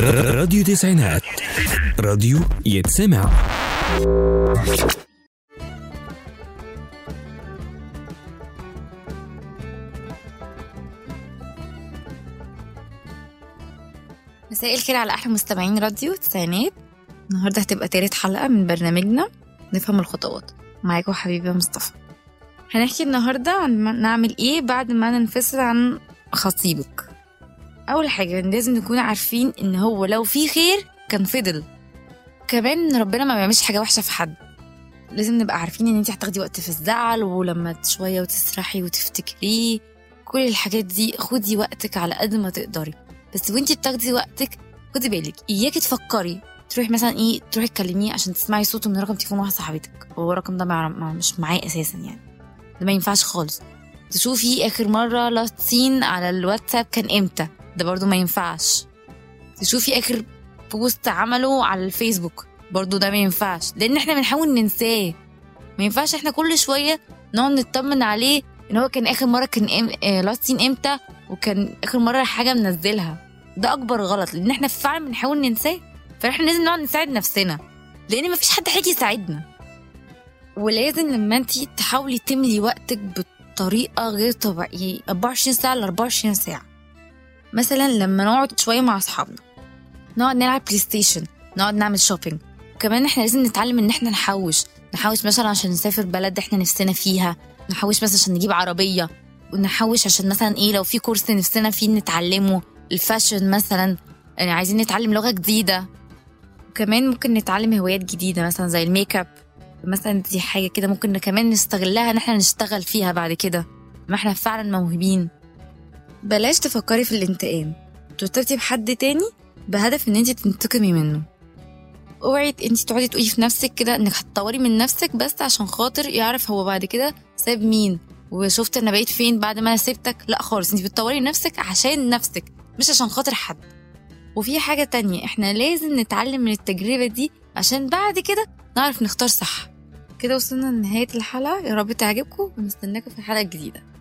راديو تسعينات. راديو يتسمع. مساء الخير على أحلى مستمعين راديو تسعينات. النهارده هتبقى تالت حلقة من برنامجنا. نفهم الخطوات. معاكم حبيبي مصطفى. هنحكي النهارده عن نعمل إيه بعد ما ننفصل عن خطيبك. أول حاجة لازم نكون عارفين إن هو لو في خير كان فضل. كمان ربنا ما بيعملش حاجة وحشة في حد. لازم نبقى عارفين إن انت هتاخدي وقت في الزعل ولما شوية وتسرحي وتفتكريه. كل الحاجات دي خدي وقتك على قد ما تقدري. بس وأنتي بتاخدي وقتك خدي بالك إياكي تفكري. تروحي مثلا إيه تروحي تكلميه عشان تسمعي صوته من رقم تليفون واحدة صاحبتك. هو الرقم ده. مع مش معاه أساسا يعني. ده ما ينفعش خالص. تشوفي آخر مرة last seen على الواتساب كان إمتى. ده برضو ما ينفعش. تشوفي آخر post عمله على الفيسبوك برضو ده ما ينفعش. لأن إحنا بنحاول ننساه. ما ينفعش إحنا كل شوية نقعد نطمن عليه إن هو كان آخر مرة كان ام... آه last seen إمتى وكان آخر مرة حاجة منزلها. ده أكبر غلط لأن إحنا فعلا بنحاول ننساه. فإحنا لازم نقعد نساعد نفسنا. لأن مفيش حد هيجي يساعدنا. ولازم لما انت تحاولي تملي وقتك بطريقة غير طبيعية 24 ساعة ل 24 ساعة. مثلا لما نقعد شوية مع أصحابنا نقعد نلعب PlayStation نقعد نعمل shopping وكمان إحنا لازم نتعلم إن إحنا نحوش نحوش مثلا عشان نسافر بلد إحنا نفسنا فيها نحوش مثلا عشان نجيب عربية ونحوش عشان مثلا إيه لو في course نفسنا فيه نتعلمه ال fashion مثلا. يعني عايزين نتعلم لغة جديدة. وكمان ممكن نتعلم هوايات جديدة مثلا زي ال make up مثلا دي حاجة كده ممكن كمان نستغلها إن إحنا نشتغل فيها بعد كده. ما إحنا فعلا موهوبين. بلاش تفكري في الانتقام. ترتبطي بحد تاني بهدف إن انت تنتقمي منه. اوعي انت تقعدي تقولي في نفسك كده إنك هتطوري من نفسك بس عشان خاطر يعرف هو بعد كده ساب مين. وشفت أنا بقيت فين بعد ما أنا سبتك؟ لا خالص انت بتطوري نفسك عشان نفسك مش عشان خاطر حد. وفي حاجة تانية إحنا لازم نتعلم من التجربة دي عشان بعد كده نعرف نختار صح. كده وصلنا لنهاية الحلقة. يا رب تعجبكم ونستناكم في الحلقة الجديدة